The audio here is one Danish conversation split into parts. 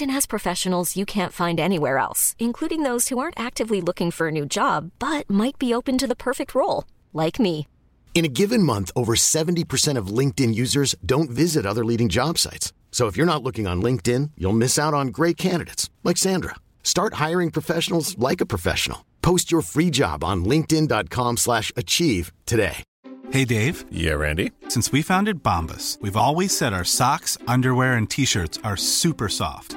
has professionals you can't find anywhere else, including those who aren't actively looking for a new job but might be open to the perfect role, like me. In a given month, over 70% of LinkedIn users don't visit other leading job sites. So if you're not looking on LinkedIn, you'll miss out on great candidates like Sandra. Start hiring professionals like a professional. Post your free job on linkedin.com/achieve slash achieve today. Hey Dave. Yeah, Randy. Since we founded Bombus, we've always said our socks, underwear, and t-shirts are super soft.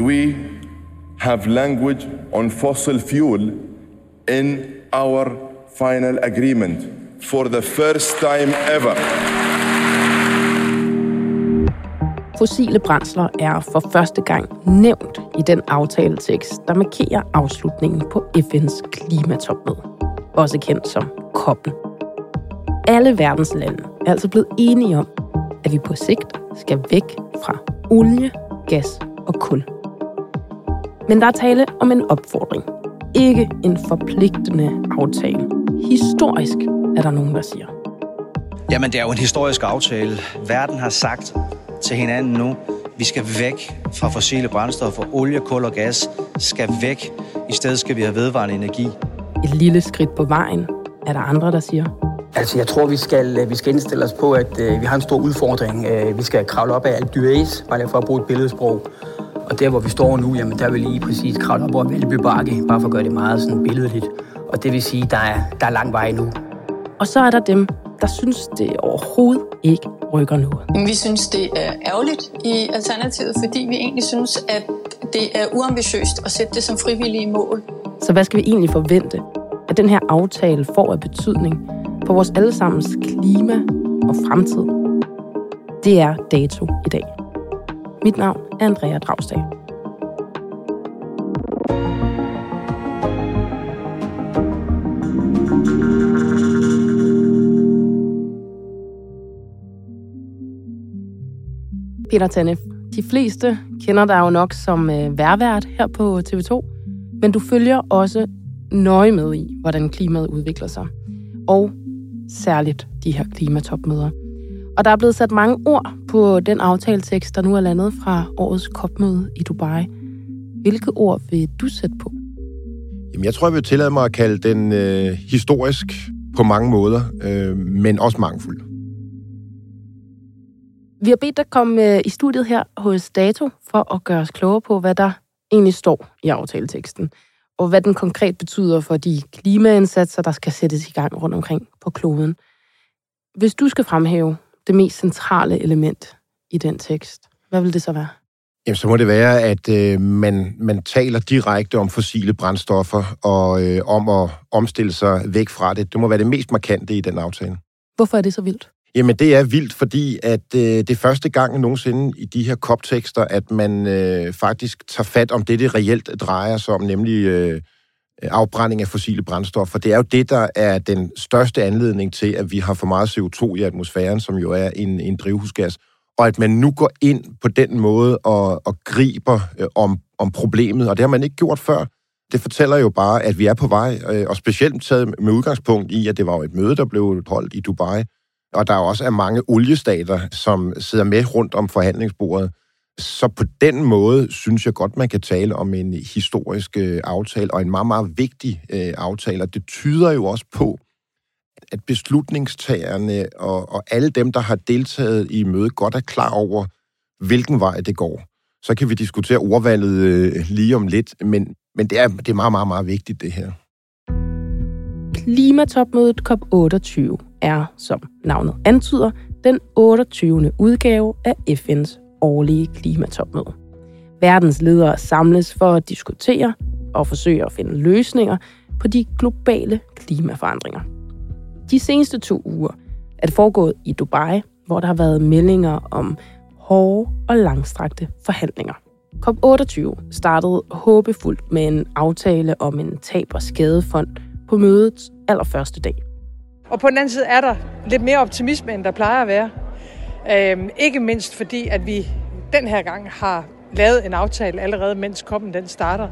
We have language on fossil fuel in our final agreement for the first time ever. Fossile brændsler er for første gang nævnt i den aftaletekst, der markerer afslutningen på FN's klimatopmøde, også kendt som COP'en. Alle verdens lande er altså blevet enige om, at vi på sigt skal væk fra olie, gas og kul. Men der er tale om en opfordring, ikke en forpligtende aftale. Historisk er der nogen, der siger. Jamen, det er jo en historisk aftale. Verden har sagt til hinanden nu, vi skal væk fra fossile brændstoffer. Olie, kul og gas skal væk. I stedet skal vi have vedvarende energi. Et lille skridt på vejen, er der andre, der siger. Altså, jeg tror, vi skal, øh, vi skal indstille os på, at øh, vi har en stor udfordring. Øh, vi skal kravle op af alt dyræs, bare lige for at bruge et billedsprog. Og der, hvor vi står nu, jamen, der vil lige præcis kravle op over Valby Bakke, bare for at gøre det meget sådan billedligt. Og det vil sige, der er, der er lang vej nu. Og så er der dem, der synes, det overhovedet ikke rykker noget. Vi synes, det er ærgerligt i Alternativet, fordi vi egentlig synes, at det er uambitiøst at sætte det som frivillige mål. Så hvad skal vi egentlig forvente, at den her aftale får af betydning for vores allesammens klima og fremtid? Det er dato i dag. Mit navn Andrea Dragsdag. Peter Tanef, de fleste kender dig jo nok som øh, værvært her på TV2, men du følger også nøje med i, hvordan klimaet udvikler sig. Og særligt de her klimatopmøder. Og der er blevet sat mange ord på den aftaletekst, der nu er landet fra årets COP-møde i Dubai. Hvilke ord vil du sætte på? Jamen, jeg tror, jeg vil tillade mig at kalde den øh, historisk på mange måder, øh, men også mangfuld. Vi har bedt dig komme øh, i studiet her hos Dato for at gøre os klogere på, hvad der egentlig står i aftaleteksten, og hvad den konkret betyder for de klimaindsatser, der skal sættes i gang rundt omkring på kloden. Hvis du skal fremhæve det mest centrale element i den tekst, hvad vil det så være? Jamen, så må det være, at øh, man, man taler direkte om fossile brændstoffer og øh, om at omstille sig væk fra det. Det må være det mest markante i den aftale. Hvorfor er det så vildt? Jamen, det er vildt, fordi at øh, det er første gang nogensinde i de her koptekster, at man øh, faktisk tager fat om det, det reelt drejer sig om, nemlig øh, Øh, afbrænding af fossile brændstoffer. Det er jo det, der er den største anledning til, at vi har for meget CO2 i atmosfæren, som jo er en, en drivhusgas. Og at man nu går ind på den måde og, og griber øh, om, om problemet, og det har man ikke gjort før. Det fortæller jo bare, at vi er på vej, øh, og specielt taget med udgangspunkt i, at det var jo et møde, der blev holdt i Dubai, og der er også er mange oliestater, som sidder med rundt om forhandlingsbordet. Så på den måde synes jeg godt, man kan tale om en historisk øh, aftale, og en meget, meget vigtig øh, aftale. Og det tyder jo også på, at beslutningstagerne og, og alle dem, der har deltaget i mødet, godt er klar over, hvilken vej det går. Så kan vi diskutere ordvalget øh, lige om lidt, men, men det, er, det er meget, meget, meget vigtigt, det her. Klimatopmødet COP28 er, som navnet antyder, den 28. udgave af FN's årlige klimatopmøde. Verdens ledere samles for at diskutere og forsøge at finde løsninger på de globale klimaforandringer. De seneste to uger er det foregået i Dubai, hvor der har været meldinger om hårde og langstrakte forhandlinger. COP28 startede håbefuldt med en aftale om en tab- og skadefond på mødets allerførste dag. Og på den anden side er der lidt mere optimisme, end der plejer at være. Øhm, ikke mindst fordi, at vi den her gang har lavet en aftale allerede, mens koppen den starter.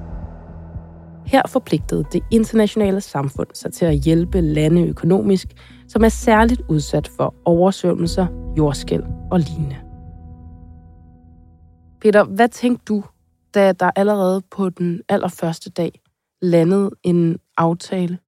Her forpligtede det internationale samfund sig til at hjælpe lande økonomisk, som er særligt udsat for oversvømmelser, jordskæl og lignende. Peter, hvad tænkte du, da der allerede på den allerførste dag landede en aftale?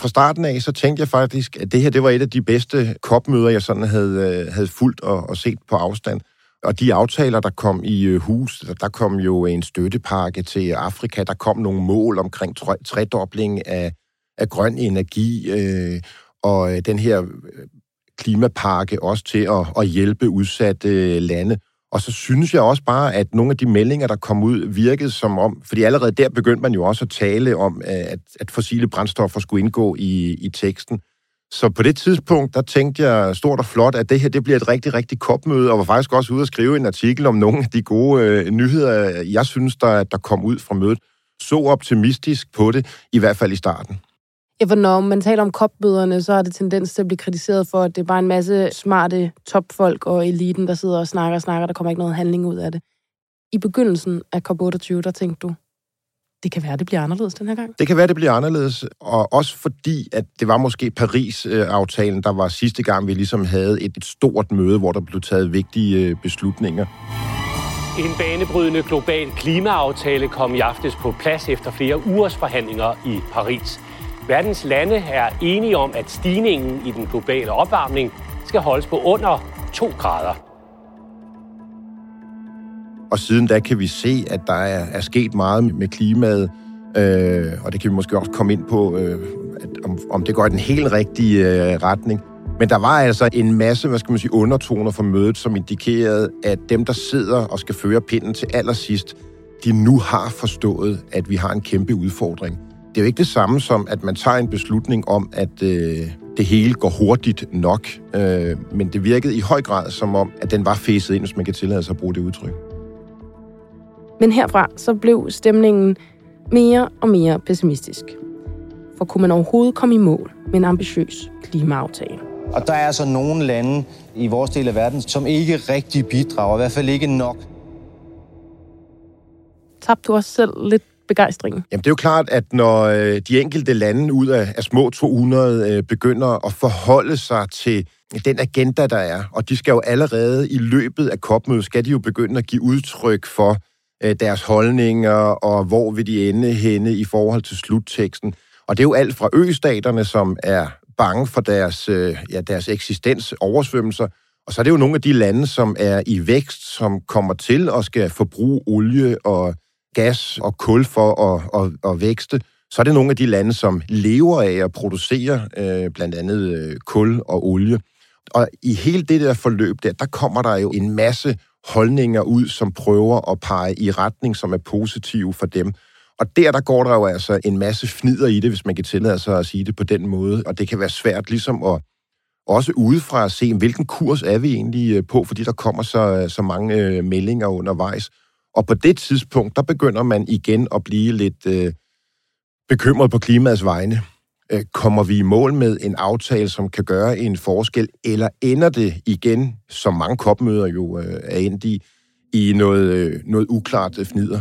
Fra starten af, så tænkte jeg faktisk, at det her det var et af de bedste kopmøder, jeg sådan havde, øh, havde fulgt og, og set på afstand. Og de aftaler, der kom i øh, hus, der kom jo en støttepakke til Afrika, der kom nogle mål omkring tredobling af, af grøn energi, øh, og øh, den her klimapakke også til at, at hjælpe udsatte lande. Og så synes jeg også bare, at nogle af de meldinger, der kom ud, virkede som om, fordi allerede der begyndte man jo også at tale om, øh, at, at fossile brændstoffer skulle indgå i, i teksten. Så på det tidspunkt, der tænkte jeg stort og flot, at det her det bliver et rigtig, rigtig kopmøde, og var faktisk også ude at skrive en artikel om nogle af de gode øh, nyheder, jeg synes, der, der kom ud fra mødet. Så optimistisk på det, i hvert fald i starten. Ja, når man taler om kopmøderne, så har det tendens til at blive kritiseret for, at det er bare en masse smarte topfolk og eliten, der sidder og snakker og snakker. Der kommer ikke noget handling ud af det. I begyndelsen af COP28, der tænkte du, det kan være, det bliver anderledes den her gang. Det kan være, det bliver anderledes, og også fordi, at det var måske Paris-aftalen, der var sidste gang, vi ligesom havde et, et stort møde, hvor der blev taget vigtige øh, beslutninger. En banebrydende global klimaaftale kom i aftes på plads efter flere ugers forhandlinger i Paris. Verdens lande er enige om, at stigningen i den globale opvarmning skal holdes på under 2 grader. Og siden da kan vi se, at der er, er sket meget med klimaet, øh, og det kan vi måske også komme ind på, øh, at, om, om det går i den helt rigtige øh, retning. Men der var altså en masse, hvad skal man sige, undertoner for mødet, som indikerede, at dem, der sidder og skal føre pinden til allersidst, de nu har forstået, at vi har en kæmpe udfordring. Det er jo ikke det samme som, at man tager en beslutning om, at øh, det hele går hurtigt nok. Øh, men det virkede i høj grad som om, at den var fæset ind, hvis man kan tillade sig at bruge det udtryk. Men herfra så blev stemningen mere og mere pessimistisk. For kunne man overhovedet komme i mål med en ambitiøs klimaaftale? Og der er altså nogle lande i vores del af verden, som ikke rigtig bidrager, i hvert fald ikke nok. Tabte du også selv lidt begejstringen? Jamen det er jo klart, at når øh, de enkelte lande ud af, af små 200 øh, begynder at forholde sig til den agenda, der er, og de skal jo allerede i løbet af kopmødet, skal de jo begynde at give udtryk for øh, deres holdninger, og hvor vil de ende henne i forhold til slutteksten. Og det er jo alt fra østaterne, som er bange for deres, øh, ja, deres eksistens, oversvømmelser, og så er det jo nogle af de lande, som er i vækst, som kommer til og skal forbruge olie og gas og kul for at, at, at vækste. Så er det nogle af de lande, som lever af at producere øh, blandt andet øh, kul og olie. Og i hele det der forløb der, der kommer der jo en masse holdninger ud, som prøver at pege i retning, som er positive for dem. Og der, der går der jo altså en masse fnider i det, hvis man kan tillade sig at sige det på den måde. Og det kan være svært ligesom at også udefra at se, hvilken kurs er vi egentlig øh, på, fordi der kommer så, så mange øh, meldinger undervejs. Og på det tidspunkt, der begynder man igen at blive lidt øh, bekymret på klimaets vegne. Øh, kommer vi i mål med en aftale, som kan gøre en forskel, eller ender det igen, som mange kopmøder jo øh, er endt i, i noget, øh, noget uklart øh, fnider?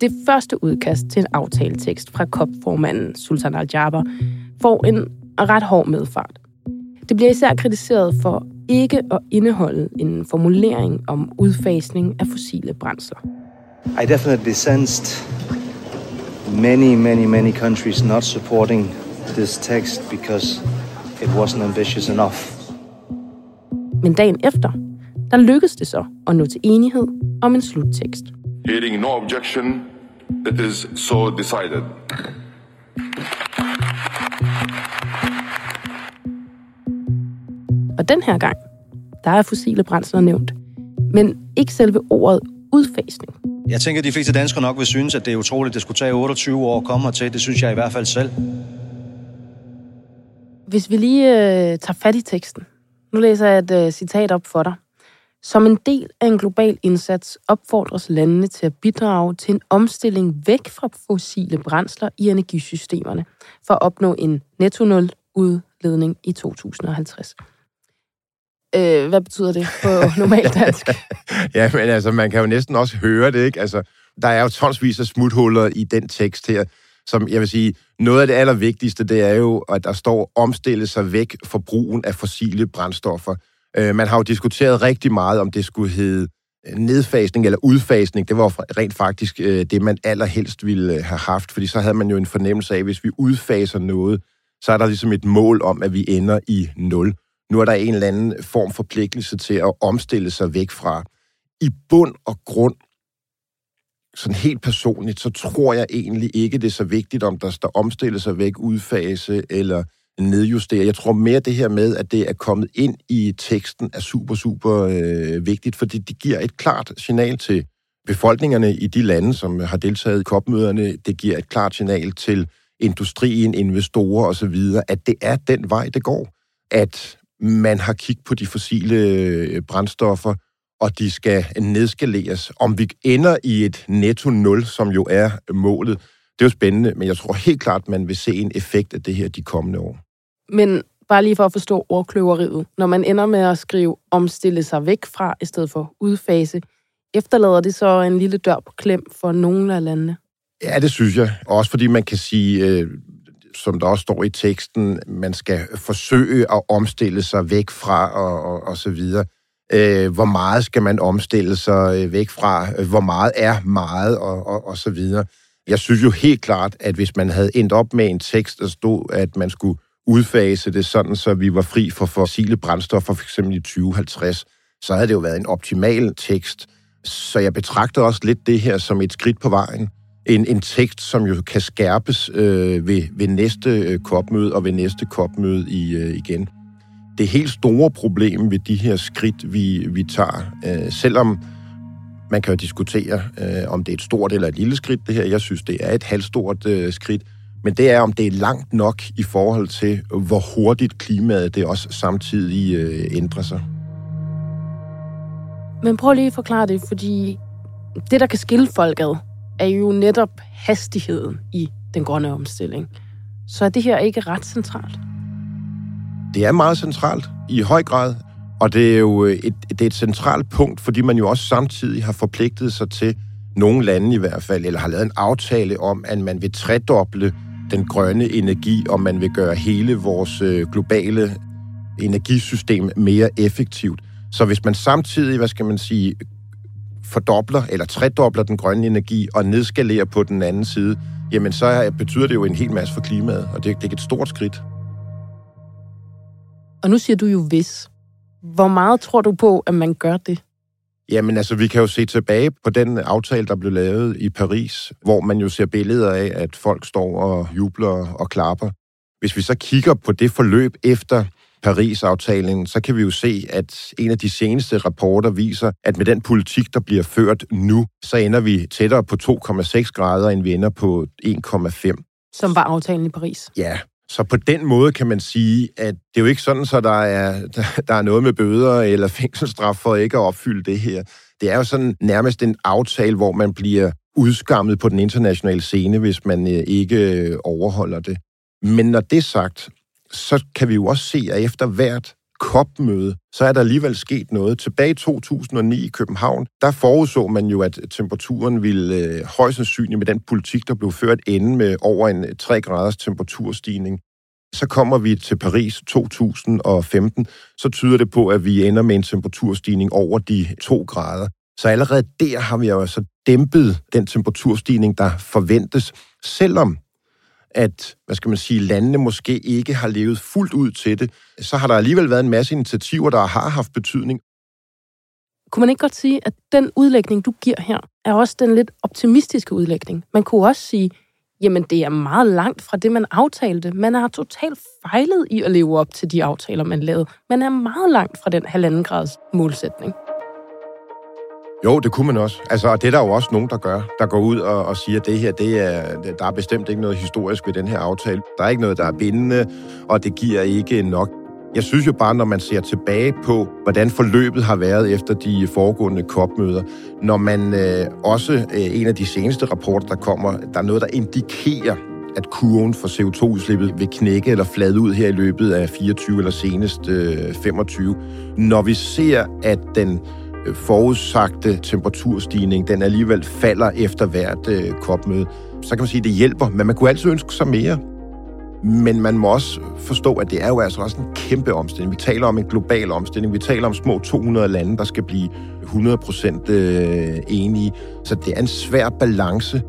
Det første udkast til en aftaletekst fra COP-formanden Sultan Al-Jaber får en ret hård medfart. Det bliver især kritiseret for ikke at indeholde en formulering om udfasning af fossile brændsler. I definitely sensed many, many, many countries not supporting this text because it wasn't ambitious enough. Men dagen efter, der lykkedes det så at nå til enighed om en sluttekst. Hearing no objection, it is so decided. Og den her gang, der er fossile brændsler nævnt. Men ikke selve ordet udfasning. Jeg tænker, at de fleste danskere nok vil synes, at det er utroligt, at det skulle tage 28 år at komme hertil. Det synes jeg i hvert fald selv. Hvis vi lige øh, tager fat i teksten. Nu læser jeg et øh, citat op for dig. Som en del af en global indsats opfordres landene til at bidrage til en omstilling væk fra fossile brændsler i energisystemerne for at opnå en netto-nul udledning i 2050. Øh, hvad betyder det på normalt dansk? ja, men altså, man kan jo næsten også høre det, ikke? Altså, der er jo tonsvis af smuthuller i den tekst her, som jeg vil sige, noget af det allervigtigste, det er jo, at der står omstille sig væk fra brugen af fossile brændstoffer. Øh, man har jo diskuteret rigtig meget, om det skulle hedde nedfasning eller udfasning. Det var rent faktisk øh, det, man allerhelst ville øh, have haft, fordi så havde man jo en fornemmelse af, at hvis vi udfaser noget, så er der ligesom et mål om, at vi ender i nul. Nu er der en eller anden form forpligtelse til at omstille sig væk fra. I bund og grund, sådan helt personligt, så tror jeg egentlig ikke, det er så vigtigt, om der står omstille sig væk, udfase eller nedjustere. Jeg tror mere det her med, at det er kommet ind i teksten, er super, super øh, vigtigt, fordi det giver et klart signal til befolkningerne i de lande, som har deltaget i kopmøderne. Det giver et klart signal til industrien, investorer osv., at det er den vej, det går. At man har kigget på de fossile øh, brændstoffer, og de skal nedskaleres. Om vi ender i et netto nul, som jo er målet, det er jo spændende, men jeg tror helt klart, man vil se en effekt af det her de kommende år. Men bare lige for at forstå ordkløveriet. Når man ender med at skrive omstille sig væk fra, i stedet for udfase, efterlader det så en lille dør på klem for nogle af landene? Ja, det synes jeg. Også fordi man kan sige, øh, som der også står i teksten, man skal forsøge at omstille sig væk fra og, og, og så videre. Øh, hvor meget skal man omstille sig øh, væk fra? Hvor meget er meget og, og, og så videre. Jeg synes jo helt klart, at hvis man havde endt op med en tekst, der stod, at man skulle udfase det sådan, så vi var fri for fossile brændstoffer, f.eks. i 2050, så havde det jo været en optimal tekst. Så jeg betragter også lidt det her som et skridt på vejen en, en tekst, som jo kan skærpes øh, ved, ved næste øh, kopmøde og ved næste kopmøde i, øh, igen. Det helt store problem ved de her skridt, vi, vi tager, øh, selvom man kan jo diskutere, øh, om det er et stort eller et lille skridt, det her. Jeg synes, det er et halvstort øh, skridt. Men det er, om det er langt nok i forhold til, hvor hurtigt klimaet det også samtidig øh, ændrer sig. Men prøv lige at forklare det, fordi det, der kan skille folk ad, er jo netop hastigheden i den grønne omstilling. Så er det her ikke ret centralt? Det er meget centralt i høj grad, og det er jo øh, et, det er et centralt punkt, fordi man jo også samtidig har forpligtet sig til, nogle lande i hvert fald, eller har lavet en aftale om, at man vil tredoble den grønne energi, og man vil gøre hele vores øh, globale energisystem mere effektivt. Så hvis man samtidig, hvad skal man sige, fordobler eller tredobler den grønne energi og nedskalerer på den anden side, jamen så betyder det jo en hel masse for klimaet, og det, det er et stort skridt. Og nu siger du jo hvis. Hvor meget tror du på, at man gør det? Jamen altså, vi kan jo se tilbage på den aftale, der blev lavet i Paris, hvor man jo ser billeder af, at folk står og jubler og klapper. Hvis vi så kigger på det forløb efter Paris-aftalen, så kan vi jo se, at en af de seneste rapporter viser, at med den politik, der bliver ført nu, så ender vi tættere på 2,6 grader, end vi ender på 1,5. Som var aftalen i Paris? Ja, så på den måde kan man sige, at det er jo ikke sådan, så der er, der er noget med bøder eller fængselsstraf for ikke at opfylde det her. Det er jo sådan nærmest en aftale, hvor man bliver udskammet på den internationale scene, hvis man øh, ikke øh, overholder det. Men når det er sagt, så kan vi jo også se, at efter hvert COP-møde, så er der alligevel sket noget. Tilbage i 2009 i København, der forudså man jo, at temperaturen ville øh, højst sandsynligt med den politik, der blev ført, ende med over en øh, 3 graders temperaturstigning. Så kommer vi til Paris 2015, så tyder det på, at vi ender med en temperaturstigning over de 2 grader. Så allerede der har vi jo altså dæmpet den temperaturstigning, der forventes, selvom at, hvad skal man sige, landene måske ikke har levet fuldt ud til det, så har der alligevel været en masse initiativer, der har haft betydning. Kunne man ikke godt sige, at den udlægning, du giver her, er også den lidt optimistiske udlægning? Man kunne også sige, jamen det er meget langt fra det, man aftalte. Man har totalt fejlet i at leve op til de aftaler, man lavede. Man er meget langt fra den halvanden grads målsætning. Jo, det kunne man også. Altså, og det er der jo også nogen, der gør, der går ud og, og siger, at det her, det er, der er bestemt ikke noget historisk ved den her aftale. Der er ikke noget, der er bindende, og det giver ikke nok. Jeg synes jo bare, når man ser tilbage på, hvordan forløbet har været efter de foregående COP-møder, når man øh, også, øh, en af de seneste rapporter, der kommer, der er noget, der indikerer, at kurven for CO2-udslippet vil knække eller flade ud her i løbet af 24 eller senest øh, 25. Når vi ser, at den Øh, forudsagte temperaturstigning, den alligevel falder efter hvert øh, kopmøde, så kan man sige, at det hjælper, men man kunne altid ønske sig mere. Men man må også forstå, at det er jo altså også en kæmpe omstilling. Vi taler om en global omstilling. Vi taler om små 200 lande, der skal blive 100% øh, enige. Så det er en svær balance.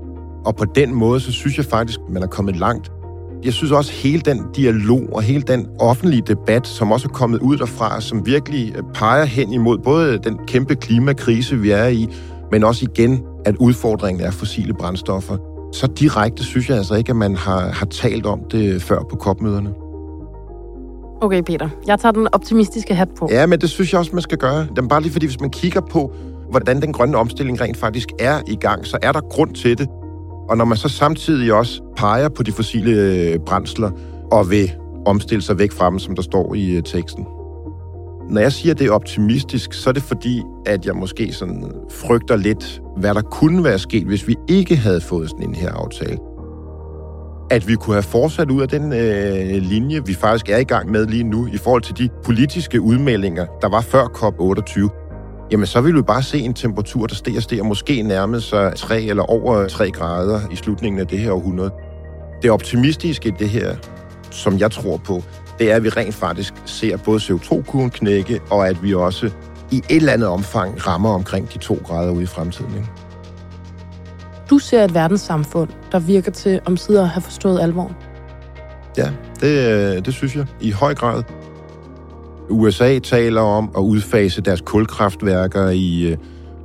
Og på den måde, så synes jeg faktisk, at man er kommet langt. Jeg synes også, hele den dialog og hele den offentlige debat, som også er kommet ud derfra, som virkelig peger hen imod både den kæmpe klimakrise, vi er i, men også igen, at udfordringen er fossile brændstoffer. Så direkte synes jeg altså ikke, at man har, har talt om det før på kopmøderne. Okay, Peter. Jeg tager den optimistiske hat på. Ja, men det synes jeg også, man skal gøre. Det er bare lige fordi, hvis man kigger på, hvordan den grønne omstilling rent faktisk er i gang, så er der grund til det. Og når man så samtidig også peger på de fossile øh, brændsler og vil omstille sig væk fra dem, som der står i øh, teksten. Når jeg siger, at det er optimistisk, så er det fordi, at jeg måske sådan frygter lidt, hvad der kunne være sket, hvis vi ikke havde fået sådan en her aftale. At vi kunne have fortsat ud af den øh, linje, vi faktisk er i gang med lige nu, i forhold til de politiske udmeldinger, der var før COP28 jamen så vil vi bare se en temperatur, der stiger og stiger, måske nærmest sig 3 eller over 3 grader i slutningen af det her århundrede. Det optimistiske i det her, som jeg tror på, det er, at vi rent faktisk ser både CO2-kurven knække, og at vi også i et eller andet omfang rammer omkring de 2 grader ude i fremtiden. Ikke? Du ser et verdenssamfund, der virker til omsider at have forstået alvoren. Ja, det, øh, det synes jeg i høj grad. USA taler om at udfase deres kulkraftværker i øh,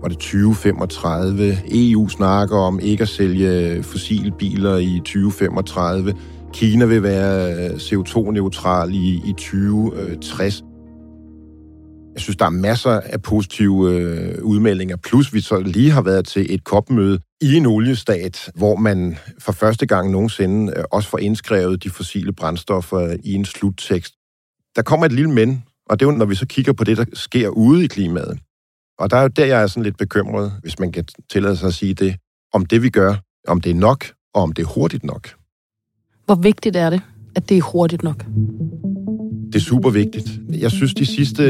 var det 2035. EU snakker om ikke at sælge fossilbiler i 2035. Kina vil være øh, CO2-neutral i, i 2060. Jeg synes, der er masser af positive øh, udmeldinger. Plus, vi så lige har været til et kopmøde i en oliestat, hvor man for første gang nogensinde øh, også får indskrevet de fossile brændstoffer øh, i en sluttekst. Der kommer et lille men, og det er jo, når vi så kigger på det, der sker ude i klimaet. Og der er jo der, jeg er sådan lidt bekymret, hvis man kan tillade sig at sige det, om det vi gør, om det er nok, og om det er hurtigt nok. Hvor vigtigt er det, at det er hurtigt nok? Det er super vigtigt. Jeg synes, de sidste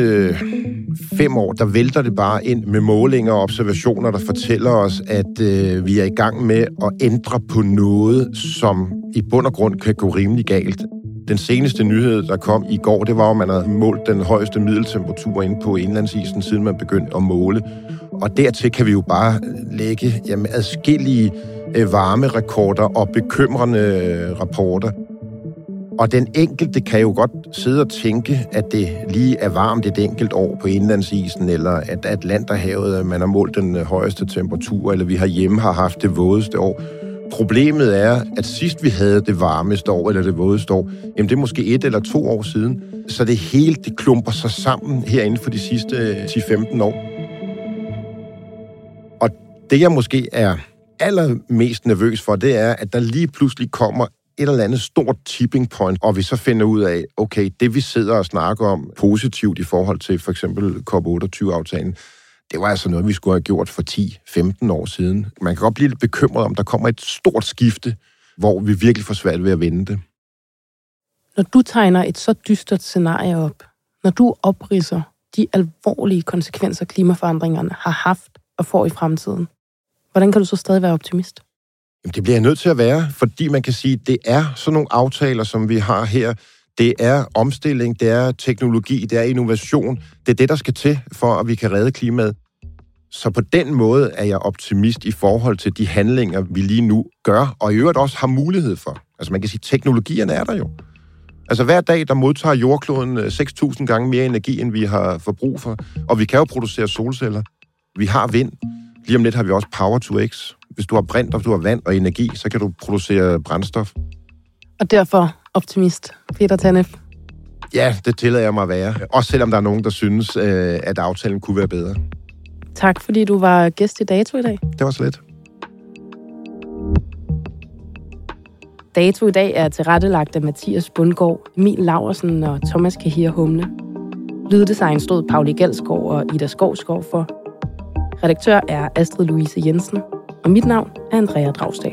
fem år, der vælter det bare ind med målinger og observationer, der fortæller os, at øh, vi er i gang med at ændre på noget, som i bund og grund kan gå rimelig galt. Den seneste nyhed, der kom i går, det var, at man havde målt den højeste middeltemperatur inde på indlandsisen, siden man begyndte at måle. Og dertil kan vi jo bare lægge jamen, adskillige øh, varmerekorder og bekymrende øh, rapporter. Og den enkelte kan jo godt sidde og tænke, at det lige er varmt et enkelt år på indlandsisen, eller at Atlanterhavet, øh, man har målt den højeste temperatur, eller vi har hjemme har haft det vådeste år. Problemet er, at sidst vi havde det varmeste år, eller det vådeste år, jamen det er måske et eller to år siden. Så det hele, det klumper sig sammen herinde for de sidste øh, 10-15 år. Og det, jeg måske er allermest nervøs for, det er, at der lige pludselig kommer et eller andet stort tipping point, og vi så finder ud af, okay, det vi sidder og snakker om positivt i forhold til for eksempel COP28-aftalen, det var altså noget, vi skulle have gjort for 10-15 år siden. Man kan godt blive lidt bekymret om, der kommer et stort skifte, hvor vi virkelig får svært ved at vende det. Når du tegner et så dystert scenarie op, når du opridser de alvorlige konsekvenser, klimaforandringerne har haft og får i fremtiden, hvordan kan du så stadig være optimist? Jamen, det bliver jeg nødt til at være, fordi man kan sige, at det er sådan nogle aftaler, som vi har her, det er omstilling, det er teknologi, det er innovation. Det er det, der skal til, for at vi kan redde klimaet. Så på den måde er jeg optimist i forhold til de handlinger, vi lige nu gør, og i øvrigt også har mulighed for. Altså man kan sige, teknologierne er der jo. Altså hver dag, der modtager jordkloden 6.000 gange mere energi, end vi har forbrug for. Og vi kan jo producere solceller. Vi har vind. Lige om lidt har vi også Power to X. Hvis du har brint, og du har vand og energi, så kan du producere brændstof. Og derfor optimist, Peter Tanef. Ja, det tillader jeg mig at være. Også selvom der er nogen, der synes, øh, at aftalen kunne være bedre. Tak, fordi du var gæst i Dato i dag. Det var så lidt. Dato i dag er tilrettelagt af Mathias Bundgaard, Emil Laversen og Thomas Kahir Humle. Lyddesign stod Pauli Gelsgaard og Ida Skovskov for. Redaktør er Astrid Louise Jensen, og mit navn er Andrea Dragstad.